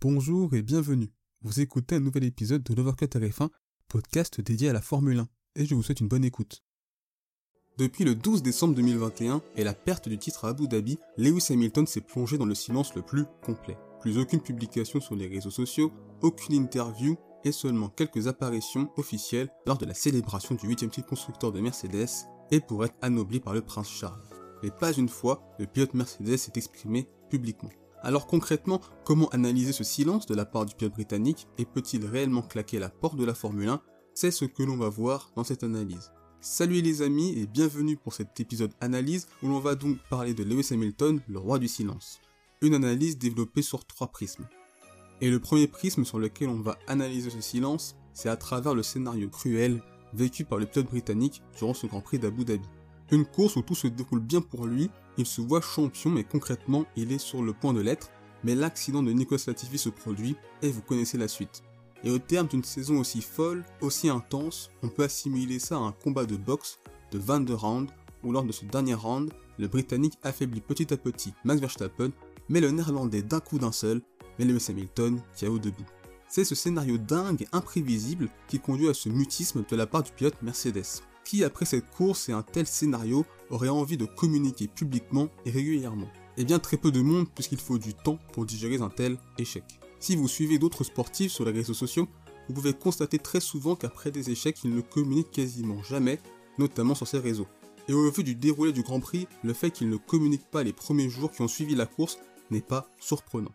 Bonjour et bienvenue. Vous écoutez un nouvel épisode de l'Overcut RF1, podcast dédié à la Formule 1, et je vous souhaite une bonne écoute. Depuis le 12 décembre 2021 et la perte du titre à Abu Dhabi, Lewis Hamilton s'est plongé dans le silence le plus complet. Plus aucune publication sur les réseaux sociaux, aucune interview et seulement quelques apparitions officielles lors de la célébration du 8 titre constructeur de Mercedes et pour être anobli par le prince Charles. Mais pas une fois, le pilote Mercedes s'est exprimé publiquement. Alors concrètement, comment analyser ce silence de la part du pilote britannique et peut-il réellement claquer la porte de la Formule 1 C'est ce que l'on va voir dans cette analyse. Salut les amis et bienvenue pour cet épisode analyse où l'on va donc parler de Lewis Hamilton, le roi du silence. Une analyse développée sur trois prismes. Et le premier prisme sur lequel on va analyser ce silence, c'est à travers le scénario cruel vécu par le pilote britannique durant ce Grand Prix d'Abu Dhabi. Une course où tout se déroule bien pour lui, il se voit champion mais concrètement il est sur le point de l'être, mais l'accident de Nicolas Latifi se produit et vous connaissez la suite. Et au terme d'une saison aussi folle, aussi intense, on peut assimiler ça à un combat de boxe de 22 rounds où lors de ce dernier round, le Britannique affaiblit petit à petit Max Verstappen, mais le Néerlandais d'un coup d'un seul, mais Lewis Hamilton qui a au debout. C'est ce scénario dingue et imprévisible qui conduit à ce mutisme de la part du pilote Mercedes qui, après cette course et un tel scénario, aurait envie de communiquer publiquement et régulièrement Eh bien très peu de monde puisqu'il faut du temps pour digérer un tel échec. Si vous suivez d'autres sportifs sur les réseaux sociaux, vous pouvez constater très souvent qu'après des échecs, ils ne communiquent quasiment jamais, notamment sur ces réseaux. Et au vu du déroulé du Grand Prix, le fait qu'ils ne communiquent pas les premiers jours qui ont suivi la course n'est pas surprenant.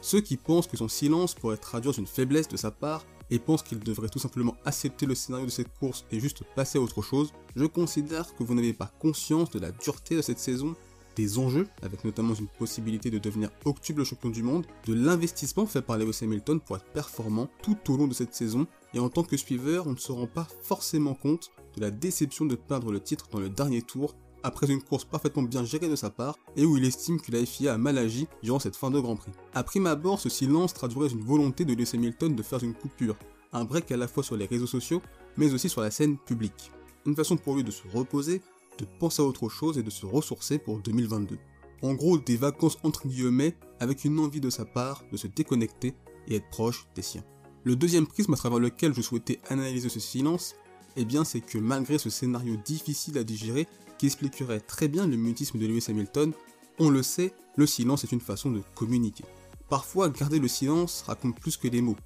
Ceux qui pensent que son silence pourrait traduire une faiblesse de sa part et pense qu'il devrait tout simplement accepter le scénario de cette course et juste passer à autre chose, je considère que vous n'avez pas conscience de la dureté de cette saison, des enjeux, avec notamment une possibilité de devenir octuple champion du monde, de l'investissement fait par Lewis Hamilton pour être performant tout au long de cette saison, et en tant que suiveur, on ne se rend pas forcément compte de la déception de perdre le titre dans le dernier tour après une course parfaitement bien gérée de sa part et où il estime que la FIA a mal agi durant cette fin de Grand Prix. A prime abord, ce silence traduirait une volonté de Lewis Hamilton de faire une coupure, un break à la fois sur les réseaux sociaux mais aussi sur la scène publique. Une façon pour lui de se reposer, de penser à autre chose et de se ressourcer pour 2022. En gros, des vacances entre guillemets avec une envie de sa part de se déconnecter et être proche des siens. Le deuxième prisme à travers lequel je souhaitais analyser ce silence, eh bien c'est que malgré ce scénario difficile à digérer, expliquerait très bien le mutisme de Lewis Hamilton, on le sait, le silence est une façon de communiquer. Parfois, garder le silence raconte plus que les mots,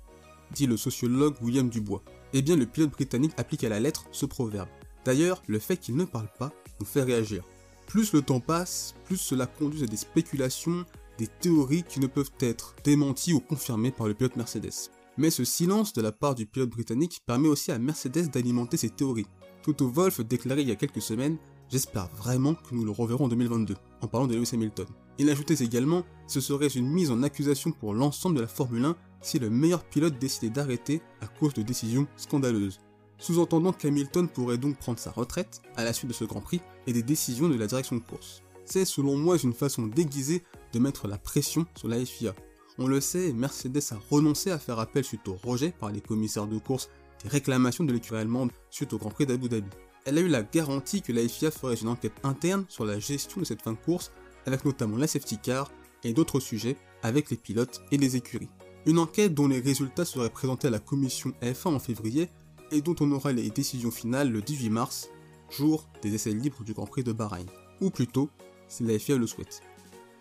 dit le sociologue William Dubois. Eh bien, le pilote britannique applique à la lettre ce proverbe. D'ailleurs, le fait qu'il ne parle pas nous fait réagir. Plus le temps passe, plus cela conduit à des spéculations, des théories qui ne peuvent être démenties ou confirmées par le pilote Mercedes. Mais ce silence de la part du pilote britannique permet aussi à Mercedes d'alimenter ses théories. Toto Wolff déclarait il y a quelques semaines J'espère vraiment que nous le reverrons en 2022, en parlant de Lewis Hamilton. Il ajoutait également, ce serait une mise en accusation pour l'ensemble de la Formule 1 si le meilleur pilote décidait d'arrêter à cause de décisions scandaleuses. Sous-entendant qu'Hamilton pourrait donc prendre sa retraite à la suite de ce Grand Prix et des décisions de la direction de course. C'est selon moi une façon déguisée de mettre la pression sur la FIA. On le sait, Mercedes a renoncé à faire appel suite au rejet par les commissaires de course des réclamations de l'écurie allemande suite au Grand Prix d'Abu Dhabi elle a eu la garantie que la FIA ferait une enquête interne sur la gestion de cette fin de course, avec notamment la safety car et d'autres sujets avec les pilotes et les écuries. Une enquête dont les résultats seraient présentés à la commission F1 en février et dont on aura les décisions finales le 18 mars, jour des essais libres du Grand Prix de Bahreïn. Ou plutôt, si la FIA le souhaite.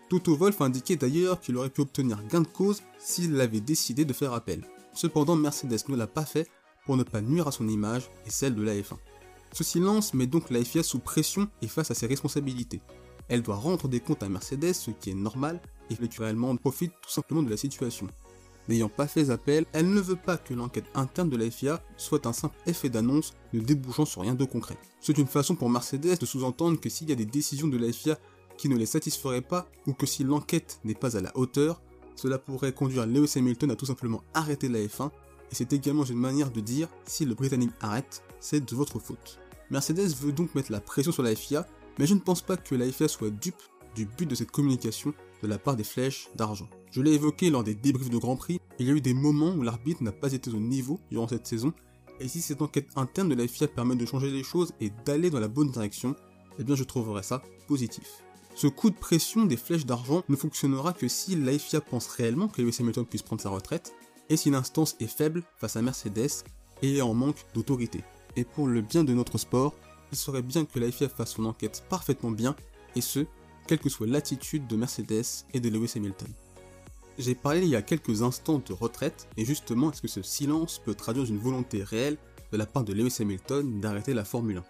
Toto Wolff indiquait d'ailleurs qu'il aurait pu obtenir gain de cause s'il avait décidé de faire appel. Cependant, Mercedes ne l'a pas fait pour ne pas nuire à son image et celle de la F1. Ce silence met donc la FIA sous pression et face à ses responsabilités. Elle doit rendre des comptes à Mercedes, ce qui est normal, et l'écurie allemande profite tout simplement de la situation. N'ayant pas fait appel, elle ne veut pas que l'enquête interne de la FIA soit un simple effet d'annonce ne débouchant sur rien de concret. C'est une façon pour Mercedes de sous-entendre que s'il y a des décisions de la FIA qui ne les satisferaient pas, ou que si l'enquête n'est pas à la hauteur, cela pourrait conduire Lewis Hamilton à tout simplement arrêter la F1, et c'est également une manière de dire si le Britannique arrête, c'est de votre faute. Mercedes veut donc mettre la pression sur la FIA, mais je ne pense pas que la FIA soit dupe du but de cette communication de la part des flèches d'argent. Je l'ai évoqué lors des débriefs de Grand Prix, il y a eu des moments où l'arbitre n'a pas été au niveau durant cette saison, et si cette enquête interne de la FIA permet de changer les choses et d'aller dans la bonne direction, eh bien je trouverais ça positif. Ce coup de pression des flèches d'argent ne fonctionnera que si la FIA pense réellement que Lewis Hamilton puisse prendre sa retraite, et si l'instance est faible face à Mercedes et est en manque d'autorité. Et pour le bien de notre sport, il serait bien que la FIA fasse son enquête parfaitement bien, et ce, quelle que soit l'attitude de Mercedes et de Lewis Hamilton. J'ai parlé il y a quelques instants de retraite, et justement, est-ce que ce silence peut traduire une volonté réelle de la part de Lewis Hamilton d'arrêter la Formule 1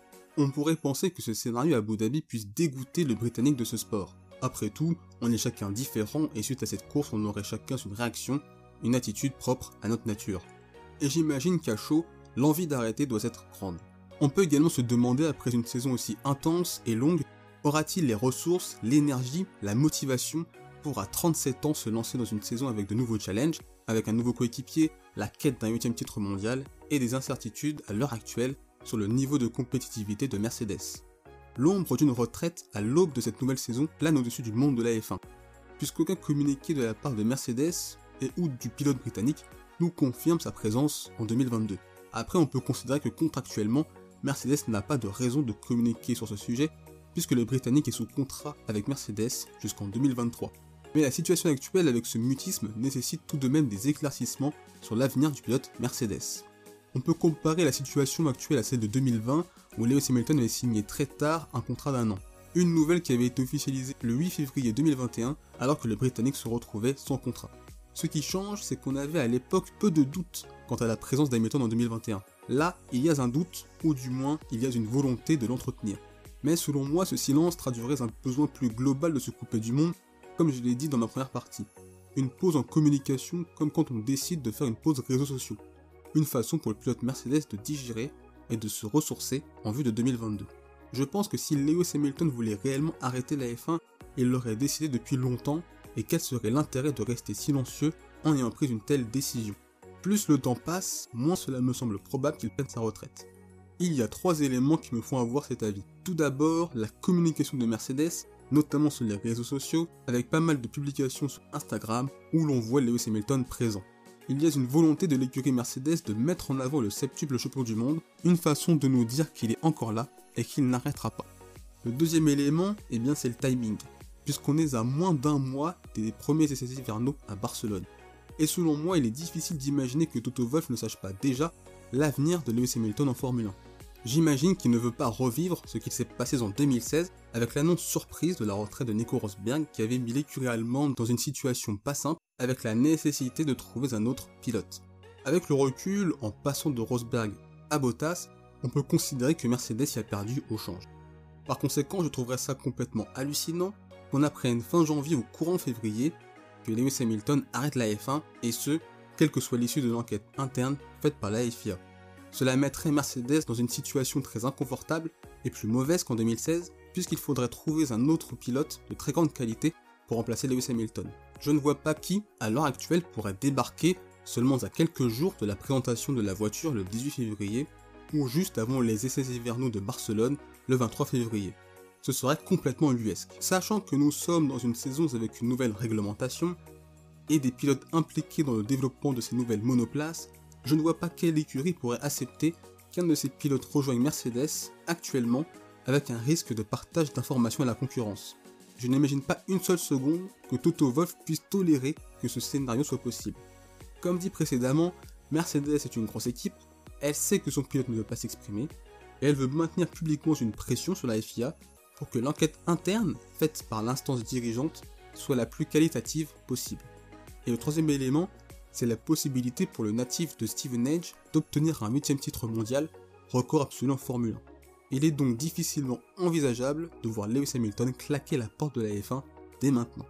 On pourrait penser que ce scénario à Abu Dhabi puisse dégoûter le Britannique de ce sport. Après tout, on est chacun différent et suite à cette course, on aurait chacun une réaction, une attitude propre à notre nature. Et j'imagine qu'à chaud, l'envie d'arrêter doit être grande. On peut également se demander, après une saison aussi intense et longue, aura-t-il les ressources, l'énergie, la motivation pour à 37 ans se lancer dans une saison avec de nouveaux challenges, avec un nouveau coéquipier, la quête d'un 8 titre mondial et des incertitudes à l'heure actuelle sur le niveau de compétitivité de Mercedes. L'ombre d'une retraite à l'aube de cette nouvelle saison plane au-dessus du monde de la F1, puisqu'aucun communiqué de la part de Mercedes et ou du pilote britannique nous confirme sa présence en 2022. Après, on peut considérer que contractuellement, Mercedes n'a pas de raison de communiquer sur ce sujet, puisque le Britannique est sous contrat avec Mercedes jusqu'en 2023. Mais la situation actuelle avec ce mutisme nécessite tout de même des éclaircissements sur l'avenir du pilote Mercedes. On peut comparer la situation actuelle à celle de 2020 où Lewis Hamilton avait signé très tard un contrat d'un an. Une nouvelle qui avait été officialisée le 8 février 2021 alors que le Britannique se retrouvait sans contrat. Ce qui change, c'est qu'on avait à l'époque peu de doutes quant à la présence d'Hamilton en 2021. Là, il y a un doute, ou du moins, il y a une volonté de l'entretenir. Mais selon moi, ce silence traduirait un besoin plus global de se couper du monde comme je l'ai dit dans ma première partie. Une pause en communication comme quand on décide de faire une pause réseaux sociaux. Une façon pour le pilote Mercedes de digérer et de se ressourcer en vue de 2022. Je pense que si Lewis Hamilton voulait réellement arrêter la F1, il l'aurait décidé depuis longtemps et quel serait l'intérêt de rester silencieux en ayant pris une telle décision? Plus le temps passe, moins cela me semble probable qu'il prenne sa retraite. Il y a trois éléments qui me font avoir cet avis. Tout d'abord, la communication de Mercedes notamment sur les réseaux sociaux, avec pas mal de publications sur Instagram où l'on voit Lewis Hamilton présent. Il y a une volonté de l'écurie Mercedes de mettre en avant le septuple champion du monde, une façon de nous dire qu'il est encore là et qu'il n'arrêtera pas. Le deuxième élément, eh bien c'est le timing, puisqu'on est à moins d'un mois des premiers essais hivernaux à Barcelone. Et selon moi, il est difficile d'imaginer que Toto Wolff ne sache pas déjà l'avenir de Lewis Hamilton en Formule 1. J'imagine qu'il ne veut pas revivre ce qui s'est passé en 2016 avec l'annonce surprise de la retraite de Nico Rosberg qui avait mis l'écurie allemande dans une situation pas simple avec la nécessité de trouver un autre pilote. Avec le recul, en passant de Rosberg à Bottas, on peut considérer que Mercedes y a perdu au change. Par conséquent, je trouverais ça complètement hallucinant qu'on apprenne fin janvier ou courant février que Lewis Hamilton arrête la F1 et ce, quelle que soit l'issue de l'enquête interne faite par la FIA. Cela mettrait Mercedes dans une situation très inconfortable et plus mauvaise qu'en 2016, puisqu'il faudrait trouver un autre pilote de très grande qualité pour remplacer Lewis Hamilton. Je ne vois pas qui, à l'heure actuelle, pourrait débarquer seulement à quelques jours de la présentation de la voiture le 18 février, ou juste avant les essais hivernaux de Barcelone le 23 février. Ce serait complètement ubuesque. Sachant que nous sommes dans une saison avec une nouvelle réglementation, et des pilotes impliqués dans le développement de ces nouvelles monoplaces, je ne vois pas quelle écurie pourrait accepter qu'un de ses pilotes rejoigne Mercedes actuellement avec un risque de partage d'informations à la concurrence. Je n'imagine pas une seule seconde que Toto Wolff puisse tolérer que ce scénario soit possible. Comme dit précédemment, Mercedes est une grosse équipe, elle sait que son pilote ne veut pas s'exprimer, et elle veut maintenir publiquement une pression sur la FIA pour que l'enquête interne faite par l'instance dirigeante soit la plus qualitative possible. Et le troisième élément, c'est la possibilité pour le natif de Steven Age d'obtenir un 8 titre mondial, record absolu en Formule 1. Il est donc difficilement envisageable de voir Lewis Hamilton claquer la porte de la F1 dès maintenant.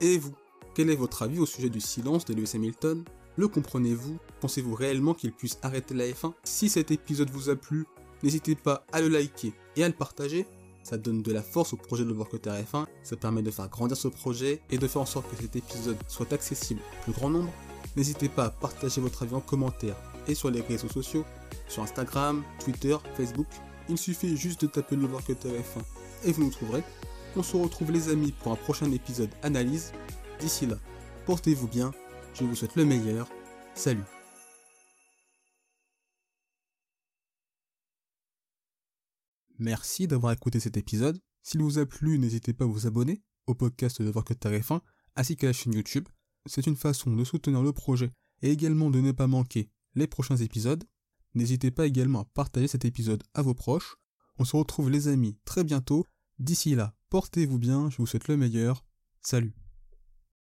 Et vous Quel est votre avis au sujet du silence de Lewis Hamilton? Le comprenez-vous? Pensez-vous réellement qu'il puisse arrêter la F1 Si cet épisode vous a plu, n'hésitez pas à le liker et à le partager. Ça donne de la force au projet de Workout F1, ça permet de faire grandir ce projet et de faire en sorte que cet épisode soit accessible au plus grand nombre. N'hésitez pas à partager votre avis en commentaire et sur les réseaux sociaux, sur Instagram, Twitter, Facebook. Il suffit juste de taper le Cutter F1 et vous nous trouverez. On se retrouve les amis pour un prochain épisode analyse. D'ici là, portez-vous bien, je vous souhaite le meilleur. Salut Merci d'avoir écouté cet épisode. S'il vous a plu, n'hésitez pas à vous abonner au podcast de Voir que TF1 ainsi qu'à la chaîne YouTube. C'est une façon de soutenir le projet et également de ne pas manquer les prochains épisodes. N'hésitez pas également à partager cet épisode à vos proches. On se retrouve les amis très bientôt. D'ici là, portez-vous bien, je vous souhaite le meilleur. Salut